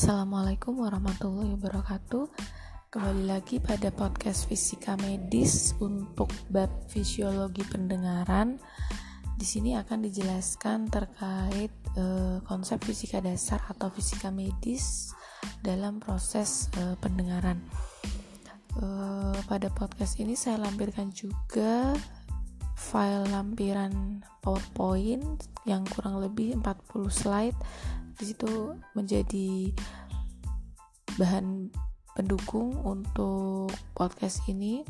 Assalamualaikum warahmatullahi wabarakatuh. Kembali lagi pada podcast fisika medis untuk bab fisiologi pendengaran. Di sini akan dijelaskan terkait e, konsep fisika dasar atau fisika medis dalam proses e, pendengaran. E, pada podcast ini saya lampirkan juga file lampiran PowerPoint yang kurang lebih 40 slide di situ menjadi bahan pendukung untuk podcast ini.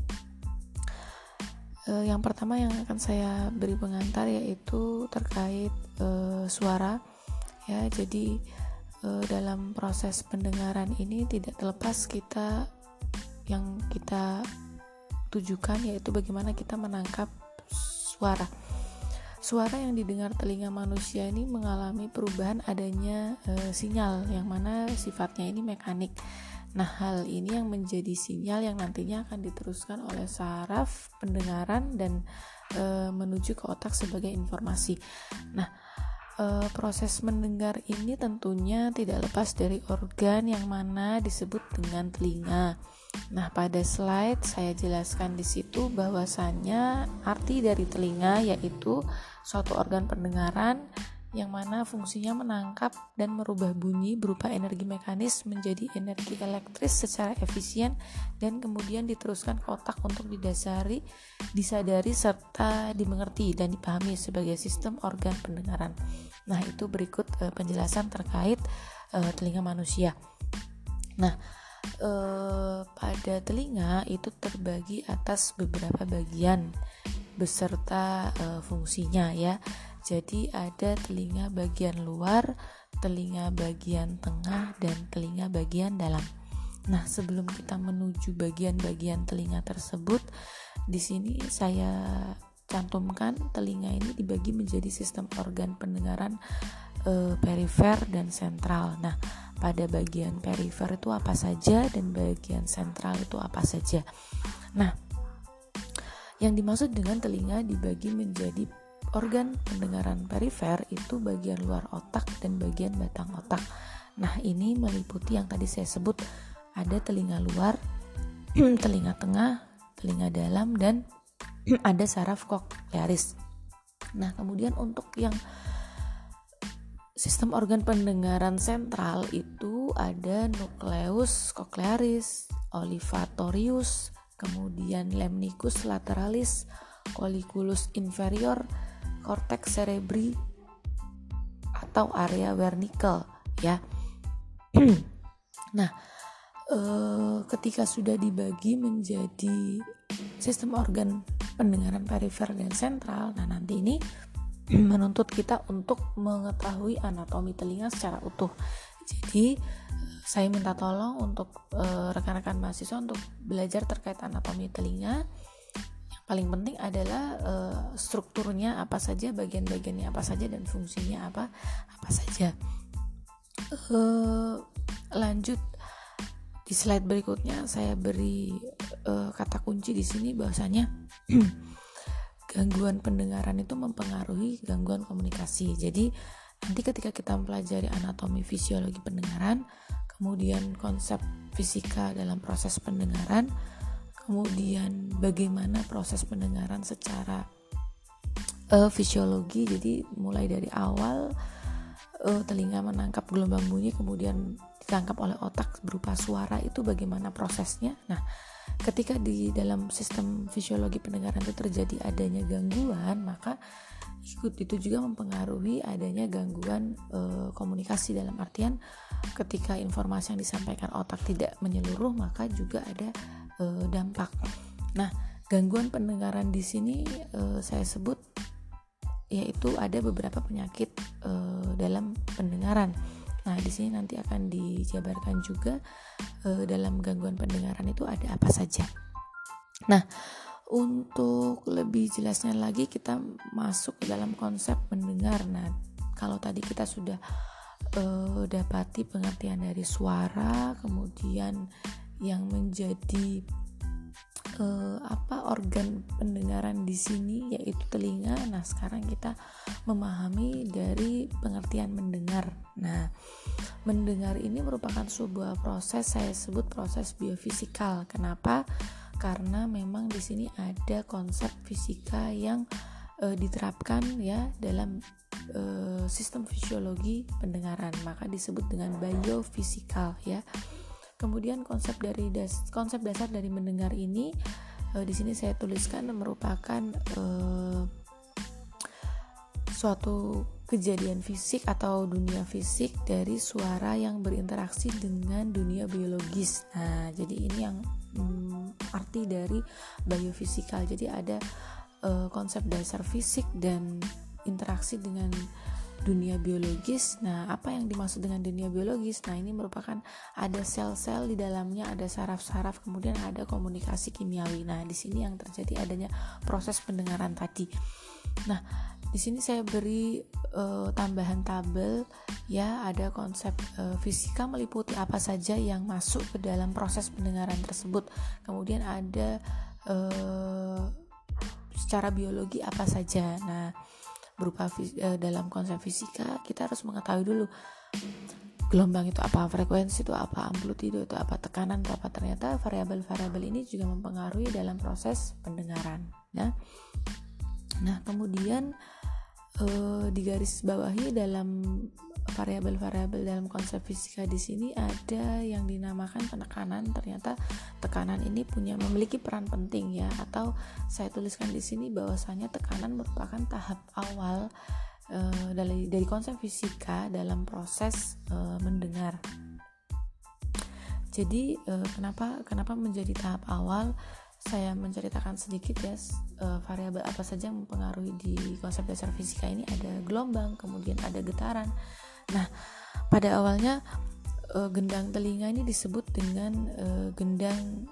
Uh, yang pertama yang akan saya beri pengantar yaitu terkait uh, suara ya. Jadi uh, dalam proses pendengaran ini tidak terlepas kita yang kita tujukan yaitu bagaimana kita menangkap suara suara yang didengar telinga manusia ini mengalami perubahan adanya e, sinyal yang mana sifatnya ini mekanik. Nah, hal ini yang menjadi sinyal yang nantinya akan diteruskan oleh saraf pendengaran dan e, menuju ke otak sebagai informasi. Nah, e, proses mendengar ini tentunya tidak lepas dari organ yang mana disebut dengan telinga. Nah, pada slide saya jelaskan di situ bahwasannya arti dari telinga yaitu suatu organ pendengaran yang mana fungsinya menangkap dan merubah bunyi berupa energi mekanis menjadi energi elektris secara efisien dan kemudian diteruskan ke otak untuk didasari, disadari serta dimengerti dan dipahami sebagai sistem organ pendengaran. Nah, itu berikut uh, penjelasan terkait uh, telinga manusia. Nah, uh, pada telinga itu terbagi atas beberapa bagian beserta uh, fungsinya ya. Jadi ada telinga bagian luar, telinga bagian tengah dan telinga bagian dalam. Nah, sebelum kita menuju bagian-bagian telinga tersebut, di sini saya cantumkan telinga ini dibagi menjadi sistem organ pendengaran e, perifer dan sentral. Nah, pada bagian perifer itu apa saja dan bagian sentral itu apa saja. Nah, yang dimaksud dengan telinga dibagi menjadi organ pendengaran perifer itu bagian luar otak dan bagian batang otak. Nah, ini meliputi yang tadi saya sebut ada telinga luar, telinga tengah, telinga dalam dan ada saraf koklearis. Nah, kemudian untuk yang sistem organ pendengaran sentral itu ada nukleus koklearis, olfatorius, kemudian lemnicus lateralis, colliculus inferior, cortex cerebri atau area wernickel ya. nah, e, ketika sudah dibagi menjadi sistem organ pendengaran perifer dan sentral, nah nanti ini menuntut kita untuk mengetahui anatomi telinga secara utuh. Jadi saya minta tolong untuk uh, rekan-rekan mahasiswa untuk belajar terkait anatomi telinga. Yang paling penting adalah uh, strukturnya apa saja, bagian-bagiannya apa saja dan fungsinya apa apa saja. Uh, lanjut di slide berikutnya saya beri uh, kata kunci di sini bahwasanya gangguan pendengaran itu mempengaruhi gangguan komunikasi. Jadi nanti ketika kita mempelajari anatomi fisiologi pendengaran, kemudian konsep fisika dalam proses pendengaran, kemudian bagaimana proses pendengaran secara uh, fisiologi. Jadi mulai dari awal uh, telinga menangkap gelombang bunyi, kemudian ditangkap oleh otak berupa suara itu bagaimana prosesnya. Nah, ketika di dalam sistem fisiologi pendengaran itu terjadi adanya gangguan, maka ikut itu juga mempengaruhi adanya gangguan e, komunikasi dalam artian ketika informasi yang disampaikan otak tidak menyeluruh maka juga ada e, dampak. Nah, gangguan pendengaran di sini e, saya sebut yaitu ada beberapa penyakit e, dalam pendengaran. Nah, di sini nanti akan dijabarkan juga e, dalam gangguan pendengaran itu ada apa saja. Nah, untuk lebih jelasnya lagi kita masuk ke dalam konsep mendengar. Nah, kalau tadi kita sudah uh, dapati pengertian dari suara, kemudian yang menjadi uh, apa organ pendengaran di sini yaitu telinga. Nah, sekarang kita memahami dari pengertian mendengar. Nah, mendengar ini merupakan sebuah proses saya sebut proses biofisikal. Kenapa? Karena memang di sini ada konsep fisika yang uh, diterapkan ya dalam uh, sistem fisiologi pendengaran, maka disebut dengan biofisikal ya. Kemudian konsep dari das, konsep dasar dari mendengar ini uh, di sini saya tuliskan merupakan uh, suatu kejadian fisik atau dunia fisik dari suara yang berinteraksi dengan dunia biologis. Nah, jadi ini yang um, arti dari biofisikal. Jadi ada uh, konsep dasar fisik dan interaksi dengan dunia biologis. Nah, apa yang dimaksud dengan dunia biologis? Nah, ini merupakan ada sel-sel di dalamnya, ada saraf-saraf, kemudian ada komunikasi kimiawi. Nah, di sini yang terjadi adanya proses pendengaran tadi. Nah, di sini saya beri uh, tambahan tabel ya, ada konsep uh, fisika meliputi apa saja yang masuk ke dalam proses pendengaran tersebut. Kemudian ada uh, secara biologi apa saja. Nah, berupa uh, dalam konsep fisika kita harus mengetahui dulu gelombang itu apa, frekuensi itu apa, amplitude itu apa, tekanan itu apa. Ternyata variabel-variabel ini juga mempengaruhi dalam proses pendengaran. Ya. Nah, kemudian uh, di garis bawahi dalam variabel-variabel dalam konsep fisika di sini ada yang dinamakan penekanan. Ternyata tekanan ini punya memiliki peran penting ya atau saya tuliskan di sini bahwasanya tekanan merupakan tahap awal uh, dari dari konsep fisika dalam proses uh, mendengar. Jadi uh, kenapa kenapa menjadi tahap awal? saya menceritakan sedikit ya variabel apa saja yang mempengaruhi di konsep dasar fisika ini ada gelombang, kemudian ada getaran, Nah, pada awalnya uh, gendang telinga ini disebut dengan uh, gendang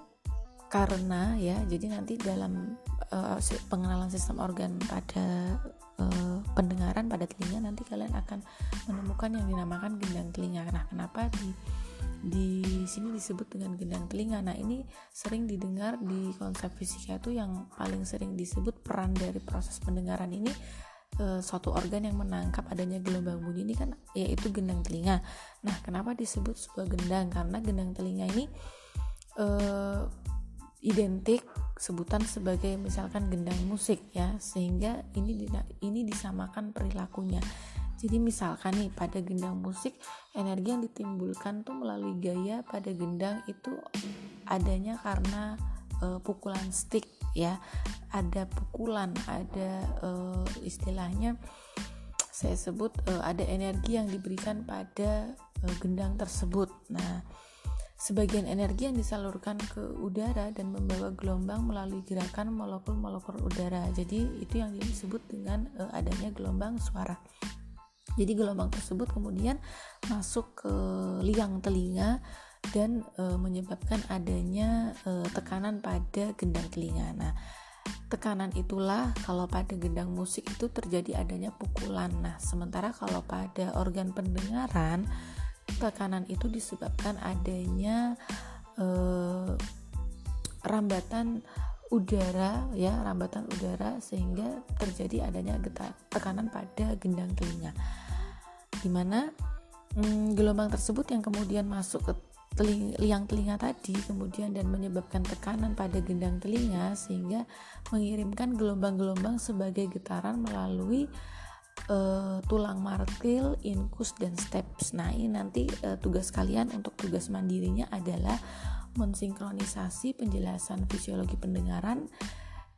karena ya. Jadi nanti dalam uh, pengenalan sistem organ pada uh, pendengaran pada telinga nanti kalian akan menemukan yang dinamakan gendang telinga. Nah, kenapa di di sini disebut dengan gendang telinga. Nah, ini sering didengar di konsep fisika itu yang paling sering disebut peran dari proses pendengaran ini e, suatu organ yang menangkap adanya gelombang bunyi ini kan yaitu gendang telinga. Nah, kenapa disebut sebuah gendang? Karena gendang telinga ini e, identik sebutan sebagai misalkan gendang musik ya, sehingga ini ini disamakan perilakunya. Jadi misalkan nih pada gendang musik energi yang ditimbulkan tuh melalui gaya pada gendang itu adanya karena uh, pukulan stick ya. Ada pukulan ada uh, istilahnya saya sebut uh, ada energi yang diberikan pada uh, gendang tersebut. Nah sebagian energi yang disalurkan ke udara dan membawa gelombang melalui gerakan molekul-molekul udara. Jadi itu yang disebut dengan uh, adanya gelombang suara. Jadi gelombang tersebut kemudian masuk ke liang telinga dan e, menyebabkan adanya e, tekanan pada gendang telinga. Nah, tekanan itulah kalau pada gendang musik itu terjadi adanya pukulan. Nah, sementara kalau pada organ pendengaran tekanan itu disebabkan adanya e, rambatan udara ya rambatan udara sehingga terjadi adanya getar, tekanan pada gendang telinga di mana hmm, gelombang tersebut yang kemudian masuk ke liang telinga tadi kemudian dan menyebabkan tekanan pada gendang telinga sehingga mengirimkan gelombang-gelombang sebagai getaran melalui uh, tulang martil, inkus dan steps. Nah, ini nanti uh, tugas kalian untuk tugas mandirinya adalah mensinkronisasi penjelasan fisiologi pendengaran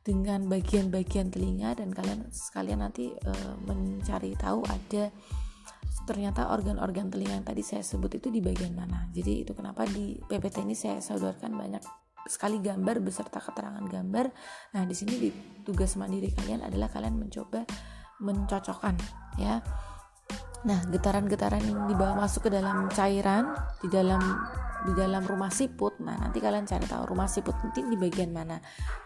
dengan bagian-bagian telinga dan kalian sekalian nanti uh, mencari tahu ada ternyata organ-organ telinga yang tadi saya sebut itu di bagian mana. Jadi itu kenapa di PPT ini saya saudarakan banyak sekali gambar beserta keterangan gambar. Nah, di sini di tugas mandiri kalian adalah kalian mencoba mencocokkan ya. Nah, getaran-getaran yang dibawa masuk ke dalam cairan di dalam di dalam rumah siput. Nah, nanti kalian cari tahu rumah siput nanti di bagian mana.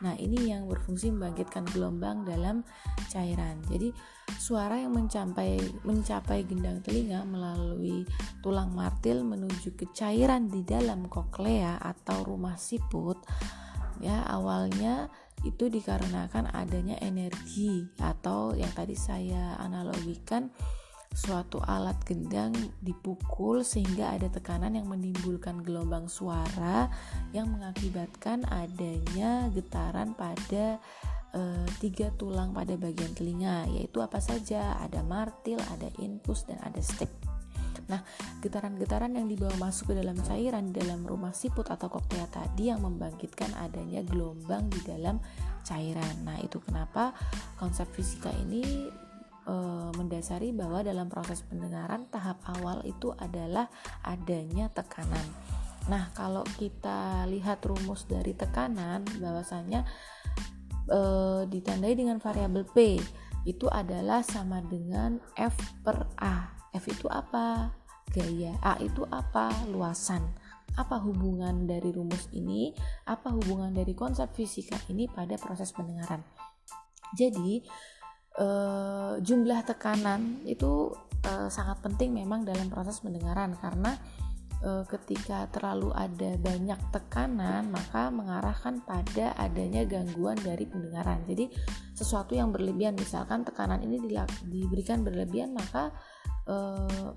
Nah, ini yang berfungsi membangkitkan gelombang dalam cairan. Jadi, suara yang mencapai mencapai gendang telinga melalui tulang martil menuju ke cairan di dalam koklea atau rumah siput ya awalnya itu dikarenakan adanya energi atau yang tadi saya analogikan suatu alat gendang dipukul sehingga ada tekanan yang menimbulkan gelombang suara yang mengakibatkan adanya getaran pada e, tiga tulang pada bagian telinga yaitu apa saja ada martil, ada infus dan ada stick. Nah, getaran-getaran yang dibawa masuk ke dalam cairan di dalam rumah siput atau koklea tadi yang membangkitkan adanya gelombang di dalam cairan. Nah, itu kenapa konsep fisika ini e, mendasari bahwa dalam proses pendengaran tahap awal itu adalah adanya tekanan. Nah, kalau kita lihat rumus dari tekanan bahwasanya e, ditandai dengan variabel P itu adalah sama dengan F per A. F itu apa? Gaya. A itu apa? Luasan. Apa hubungan dari rumus ini? Apa hubungan dari konsep fisika ini pada proses pendengaran? Jadi, uh, jumlah tekanan itu uh, sangat penting memang dalam proses pendengaran karena uh, ketika terlalu ada banyak tekanan maka mengarahkan pada adanya gangguan dari pendengaran. Jadi sesuatu yang berlebihan misalkan tekanan ini diberikan berlebihan maka uh,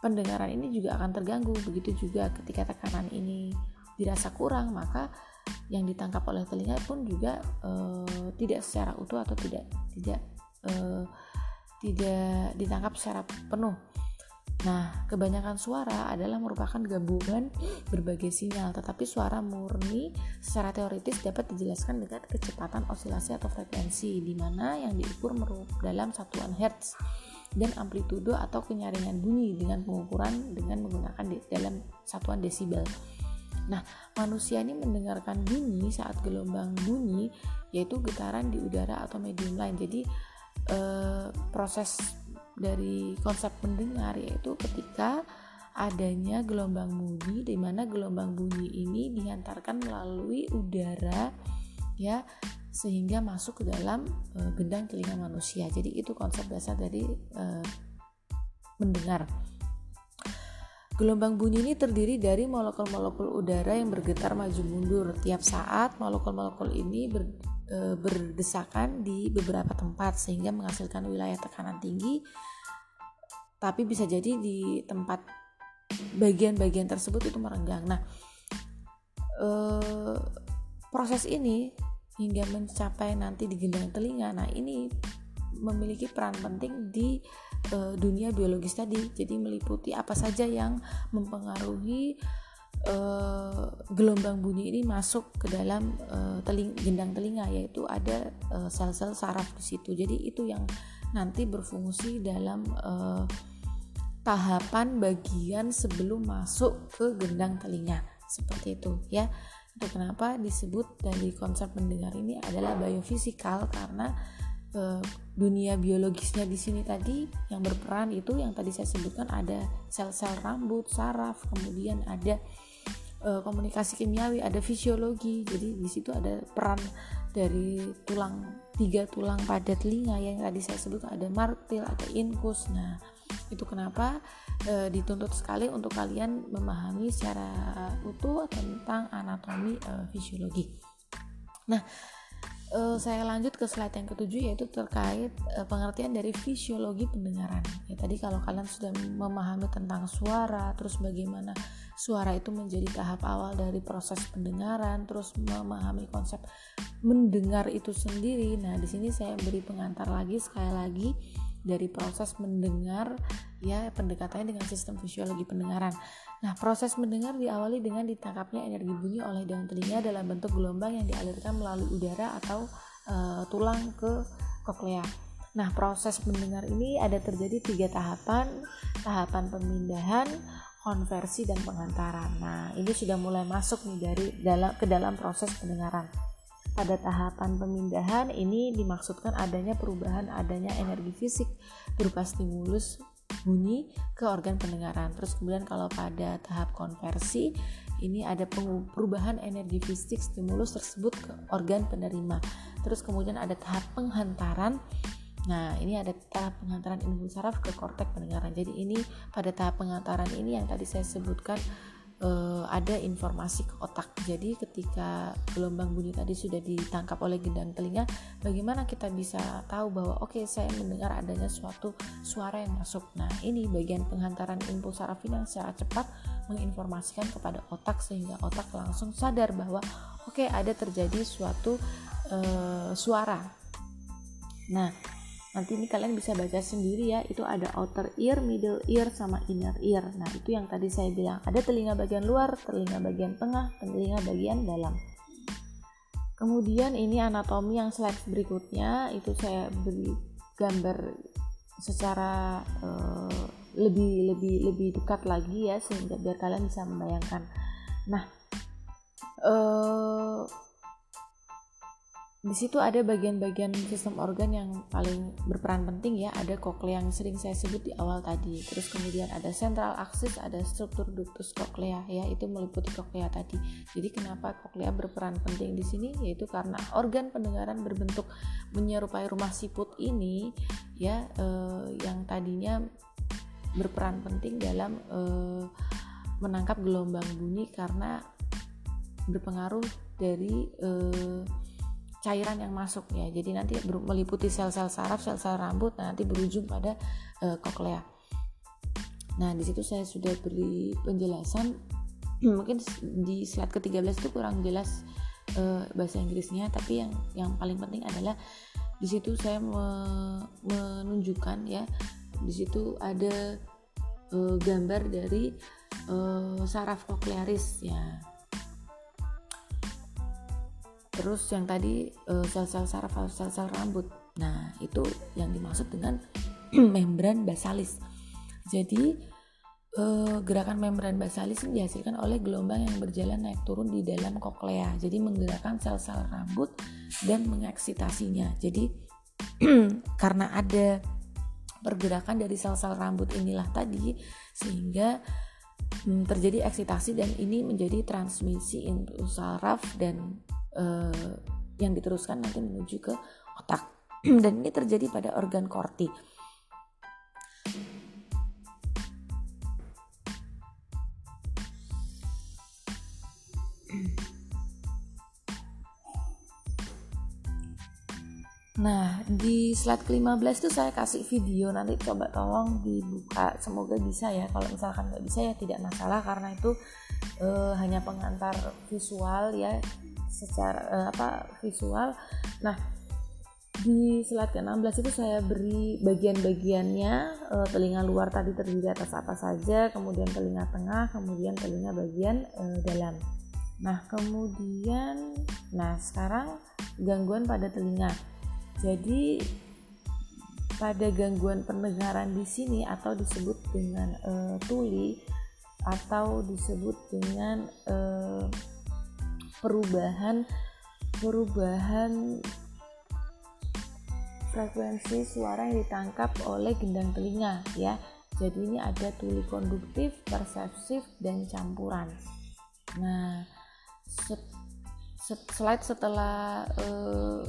pendengaran ini juga akan terganggu. Begitu juga ketika tekanan ini dirasa kurang maka yang ditangkap oleh telinga pun juga uh, tidak secara utuh atau tidak tidak uh, tidak ditangkap secara penuh. Nah, kebanyakan suara adalah merupakan gabungan berbagai sinyal, tetapi suara murni secara teoritis dapat dijelaskan dengan kecepatan osilasi atau frekuensi, di mana yang diukur dalam satuan hertz dan amplitudo atau kenyaringan bunyi dengan pengukuran dengan menggunakan dalam satuan desibel. Nah, manusia ini mendengarkan bunyi saat gelombang bunyi yaitu getaran di udara atau medium lain. Jadi eh, proses dari konsep mendengar yaitu ketika adanya gelombang bunyi di mana gelombang bunyi ini dihantarkan melalui udara ya sehingga masuk ke dalam e, gendang telinga manusia. Jadi itu konsep dasar dari e, mendengar. Gelombang bunyi ini terdiri dari molekul-molekul udara yang bergetar maju mundur. Tiap saat molekul-molekul ini ber, e, berdesakan di beberapa tempat sehingga menghasilkan wilayah tekanan tinggi. Tapi bisa jadi di tempat bagian-bagian tersebut itu merenggang. Nah, e, proses ini hingga mencapai nanti di gendang telinga. Nah, ini memiliki peran penting di uh, dunia biologis tadi. Jadi meliputi apa saja yang mempengaruhi uh, gelombang bunyi ini masuk ke dalam uh, teling gendang telinga yaitu ada sel-sel saraf di situ. Jadi itu yang nanti berfungsi dalam tahapan bagian sebelum masuk ke gendang telinga. Seperti itu ya. Itu kenapa disebut dari konsep mendengar ini adalah biofisikal karena e, dunia biologisnya di sini tadi yang berperan itu yang tadi saya sebutkan ada sel-sel rambut, saraf, kemudian ada e, komunikasi kimiawi, ada fisiologi. Jadi di situ ada peran dari tulang tiga tulang pada telinga yang tadi saya sebut ada martil, ada inkus. Nah, itu kenapa e, dituntut sekali untuk kalian memahami secara utuh tentang anatomi e, fisiologi. Nah, uh, saya lanjut ke slide yang ketujuh yaitu terkait uh, pengertian dari fisiologi pendengaran. Ya tadi kalau kalian sudah memahami tentang suara, terus bagaimana suara itu menjadi tahap awal dari proses pendengaran, terus memahami konsep mendengar itu sendiri. Nah, di sini saya beri pengantar lagi sekali lagi dari proses mendengar ya pendekatannya dengan sistem fisiologi pendengaran. Nah, proses mendengar diawali dengan ditangkapnya energi bunyi oleh daun telinga dalam bentuk gelombang yang dialirkan melalui udara atau e, tulang ke koklea. Nah, proses mendengar ini ada terjadi tiga tahapan, tahapan pemindahan, konversi dan pengantaran. Nah, ini sudah mulai masuk nih dari dalam ke dalam proses pendengaran. Pada tahapan pemindahan ini dimaksudkan adanya perubahan adanya energi fisik berupa stimulus bunyi ke organ pendengaran. Terus kemudian kalau pada tahap konversi ini ada perubahan energi fisik stimulus tersebut ke organ penerima. Terus kemudian ada tahap penghantaran. Nah, ini ada tahap penghantaran infus saraf ke korteks pendengaran. Jadi ini pada tahap penghantaran ini yang tadi saya sebutkan uh, ada informasi ke otak. Jadi ketika gelombang bunyi tadi sudah ditangkap oleh gendang telinga, bagaimana kita bisa tahu bahwa oke okay, saya mendengar adanya suatu suara yang masuk. Nah ini bagian penghantaran impuls saraf yang secara cepat menginformasikan kepada otak sehingga otak langsung sadar bahwa oke okay, ada terjadi suatu uh, suara. Nah nanti ini kalian bisa baca sendiri ya. Itu ada outer ear, middle ear sama inner ear. Nah itu yang tadi saya bilang. Ada telinga bagian luar, telinga bagian tengah, telinga bagian dalam. Kemudian ini anatomi yang slide berikutnya. Itu saya beri gambar secara uh, lebih lebih lebih dekat lagi ya sehingga biar kalian bisa membayangkan. Nah uh, di situ ada bagian-bagian sistem organ yang paling berperan penting ya. Ada koklea yang sering saya sebut di awal tadi. Terus kemudian ada central axis ada struktur ductus koklea ya itu meliputi koklea tadi. Jadi kenapa koklea berperan penting di sini? Yaitu karena organ pendengaran berbentuk menyerupai rumah siput ini ya eh, yang tadinya berperan penting dalam eh, menangkap gelombang bunyi karena berpengaruh dari eh, cairan yang masuk ya. Jadi nanti meliputi sel-sel saraf sel-sel rambut nah, nanti berujung pada uh, koklea. Nah di situ saya sudah beri penjelasan mungkin di slide ke-13 itu kurang jelas uh, bahasa Inggrisnya tapi yang yang paling penting adalah di situ saya me menunjukkan ya di situ ada uh, gambar dari uh, saraf koklearis ya terus yang tadi uh, sel-sel saraf atau sel-sel rambut. Nah itu yang dimaksud dengan membran basalis jadi uh, gerakan membran basalis ini dihasilkan oleh gelombang yang berjalan naik turun di dalam koklea. Jadi menggerakkan sel-sel rambut dan mengeksitasinya. Jadi karena ada pergerakan dari sel-sel rambut inilah tadi sehingga hmm, terjadi eksitasi dan ini menjadi transmisi saraf dan uh, yang diteruskan nanti menuju ke otak dan ini terjadi pada organ korti. Nah, di slide ke-15 itu saya kasih video nanti coba tolong dibuka. Semoga bisa ya. Kalau misalkan nggak bisa ya tidak masalah karena itu uh, hanya pengantar visual ya secara uh, apa visual. Nah, di slide ke-16 itu saya beri bagian-bagiannya uh, telinga luar tadi terdiri atas apa saja, kemudian telinga tengah, kemudian telinga bagian uh, dalam. Nah, kemudian nah sekarang gangguan pada telinga. Jadi pada gangguan pendengaran di sini atau disebut dengan uh, tuli atau disebut dengan uh, perubahan perubahan frekuensi suara yang ditangkap oleh gendang telinga ya. Jadi ini ada tuli konduktif, persepsif dan campuran. Nah, slide setelah uh,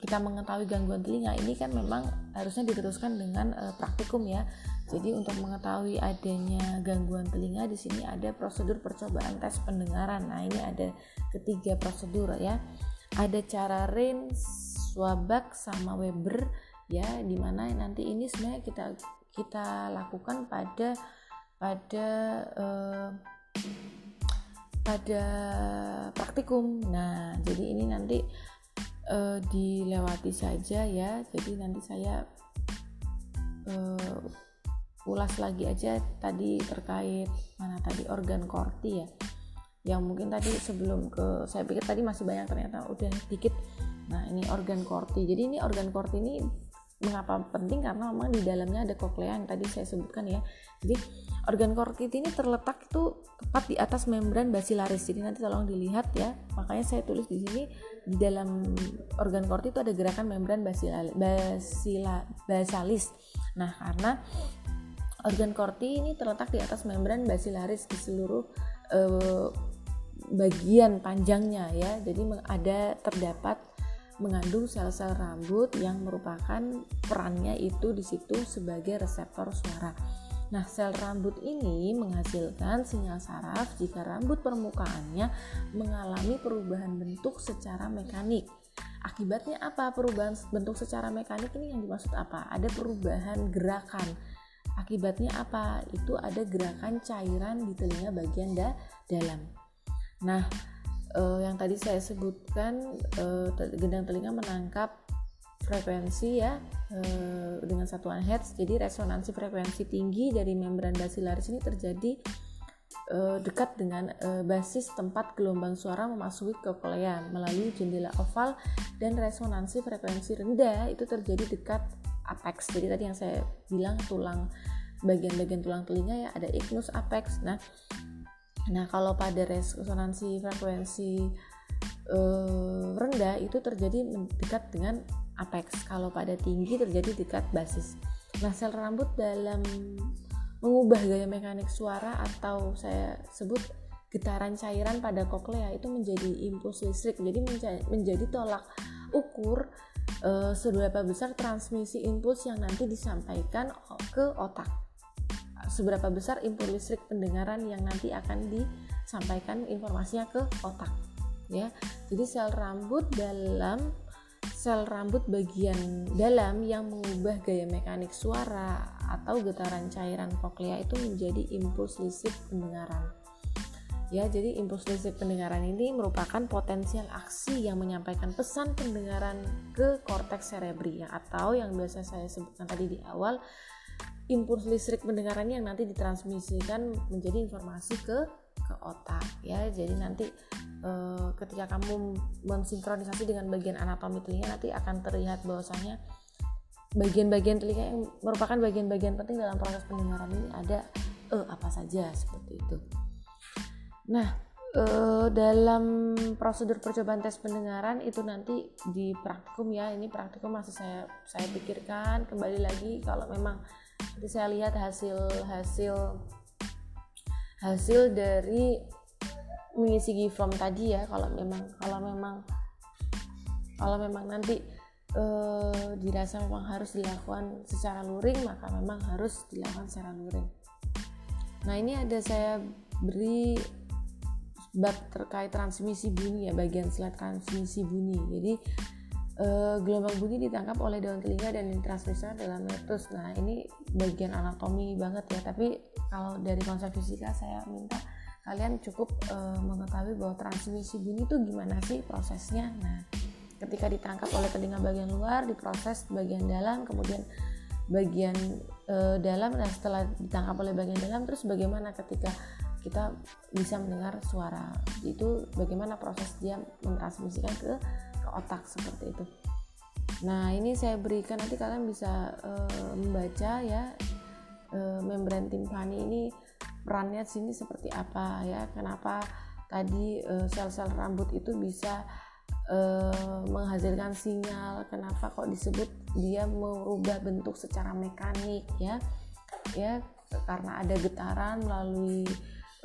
kita mengetahui gangguan telinga ini kan memang harusnya diteruskan dengan uh, praktikum ya. Jadi untuk mengetahui adanya gangguan telinga di sini ada prosedur percobaan tes pendengaran. Nah, ini ada ketiga prosedur ya. Ada cara Rain, Swabak sama Weber ya di mana nanti ini sebenarnya kita kita lakukan pada pada uh, pada praktikum. Nah, jadi ini nanti uh, dilewati saja ya. Jadi nanti saya uh, ulas lagi aja tadi terkait mana tadi organ korti ya. Yang mungkin tadi sebelum ke saya pikir tadi masih banyak ternyata udah dikit. Nah, ini organ korti. Jadi ini organ korti ini mengapa penting karena memang di dalamnya ada koklea yang tadi saya sebutkan ya jadi organ kortit ini terletak itu tepat di atas membran basilaris jadi nanti tolong dilihat ya makanya saya tulis di sini di dalam organ kortit itu ada gerakan membran basila, basila, basalis nah karena organ korti ini terletak di atas membran basilaris di seluruh eh, bagian panjangnya ya jadi ada terdapat mengandung sel-sel rambut yang merupakan perannya itu di situ sebagai reseptor suara. Nah, sel rambut ini menghasilkan sinyal saraf jika rambut permukaannya mengalami perubahan bentuk secara mekanik. Akibatnya apa? Perubahan bentuk secara mekanik ini yang dimaksud apa? Ada perubahan gerakan. Akibatnya apa? Itu ada gerakan cairan di telinga bagian da dalam. Nah, eh, yang tadi saya sebutkan eh, gendang telinga menangkap frekuensi ya e, dengan satuan hertz jadi resonansi frekuensi tinggi dari membran basilaris ini terjadi e, dekat dengan e, basis tempat gelombang suara memasuki koklea melalui jendela oval dan resonansi frekuensi rendah itu terjadi dekat apex jadi tadi yang saya bilang tulang bagian-bagian tulang telinga ya ada ignus apex nah nah kalau pada resonansi frekuensi uh, rendah itu terjadi dekat dengan apex. Kalau pada tinggi terjadi dekat basis. Nah, sel rambut dalam mengubah gaya mekanik suara atau saya sebut getaran cairan pada koklea itu menjadi impuls listrik. Jadi menjadi tolak ukur e, seberapa besar transmisi impuls yang nanti disampaikan ke otak. Seberapa besar impuls listrik pendengaran yang nanti akan disampaikan informasinya ke otak. Ya. Jadi sel rambut dalam sel rambut bagian dalam yang mengubah gaya mekanik suara atau getaran cairan koklea itu menjadi impuls listrik pendengaran. Ya, jadi impuls listrik pendengaran ini merupakan potensial aksi yang menyampaikan pesan pendengaran ke korteks cerebri ya, atau yang biasa saya sebutkan tadi di awal impuls listrik pendengaran yang nanti ditransmisikan menjadi informasi ke ke otak ya. Jadi nanti uh, ketika kamu mensinkronisasi dengan bagian anatomi telinga nanti akan terlihat bahwasanya bagian-bagian telinga yang merupakan bagian-bagian penting dalam proses pendengaran ini ada eh apa saja seperti itu. Nah, uh, dalam prosedur percobaan tes pendengaran itu nanti di praktikum ya, ini praktikum masih saya saya pikirkan. Kembali lagi kalau memang nanti saya lihat hasil hasil hasil dari mengisi form tadi ya. Kalau memang kalau memang kalau memang nanti uh, dirasa memang harus dilakukan secara luring maka memang harus dilakukan secara luring. Nah ini ada saya beri bab terkait transmisi bunyi ya bagian slide transmisi bunyi. Jadi uh, gelombang bunyi ditangkap oleh daun telinga dan ditransmisikan dalam metus nah ini bagian anatomi banget ya. Tapi kalau dari konsep fisika saya minta kalian cukup uh, mengetahui bahwa transmisi bunyi itu gimana sih prosesnya. Nah ketika ditangkap oleh telinga bagian luar diproses bagian dalam kemudian bagian uh, dalam. Nah setelah ditangkap oleh bagian dalam terus bagaimana ketika kita bisa mendengar suara. Itu bagaimana proses dia mentransmisikan ke ke otak seperti itu. Nah ini saya berikan nanti kalian bisa uh, membaca ya uh, membran timpani ini perannya sini seperti apa ya kenapa tadi eh, sel-sel rambut itu bisa menghasilkan sinyal kenapa kok disebut dia merubah bentuk secara mekanik ya ya karena ada getaran melalui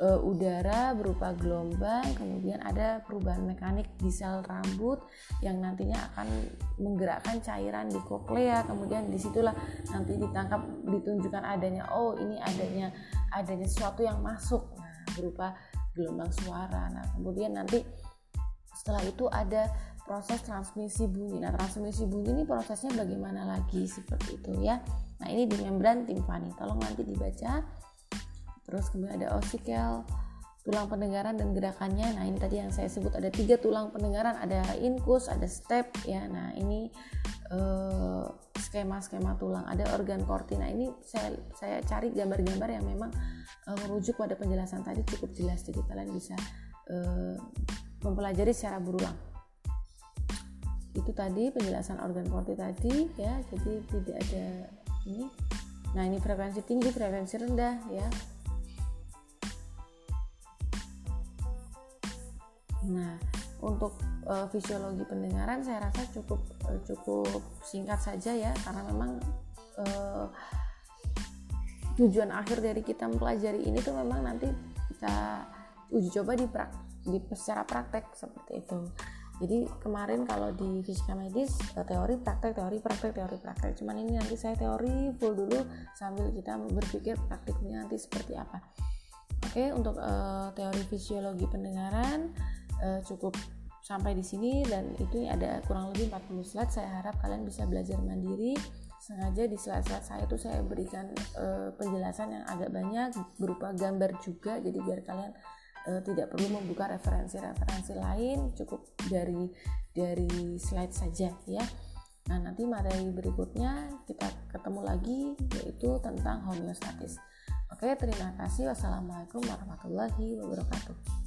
uh, udara berupa gelombang kemudian ada perubahan mekanik di sel rambut yang nantinya akan menggerakkan cairan di koklea kemudian di situlah nanti ditangkap ditunjukkan adanya oh ini adanya adanya sesuatu yang masuk nah berupa gelombang suara. Nah kemudian nanti setelah itu ada proses transmisi bunyi. Nah transmisi bunyi ini prosesnya bagaimana lagi? Seperti itu ya. Nah ini di membran timpani. Tolong nanti dibaca terus kemudian ada osikel tulang pendengaran dan gerakannya. Nah ini tadi yang saya sebut ada tiga tulang pendengaran. Ada inkus ada step ya. Nah ini uh, skema-skema tulang. Ada organ korti nah ini saya saya cari gambar-gambar yang memang uh, merujuk pada penjelasan tadi. Cukup jelas jadi kalian bisa uh, mempelajari secara berulang. Itu tadi penjelasan organ korti tadi ya. Jadi tidak ada ini. Nah ini frekuensi tinggi frekuensi rendah ya Nah, untuk uh, fisiologi pendengaran saya rasa cukup uh, cukup singkat saja ya karena memang uh, tujuan akhir dari kita mempelajari ini tuh memang nanti kita uji coba di, prak, di secara praktek seperti itu. jadi kemarin kalau di fisika medis teori praktek teori praktek teori praktek cuman ini nanti saya teori full dulu sambil kita berpikir praktiknya nanti seperti apa oke untuk uh, teori fisiologi pendengaran uh, cukup sampai di sini dan itu ada kurang lebih 40 slide. Saya harap kalian bisa belajar mandiri. Sengaja di slide-slide saya tuh saya berikan uh, penjelasan yang agak banyak berupa gambar juga. Jadi biar kalian uh, tidak perlu membuka referensi-referensi lain cukup dari dari slide saja ya. Nah nanti materi berikutnya kita ketemu lagi yaitu tentang homeostatis oke terima kasih. Wassalamualaikum warahmatullahi wabarakatuh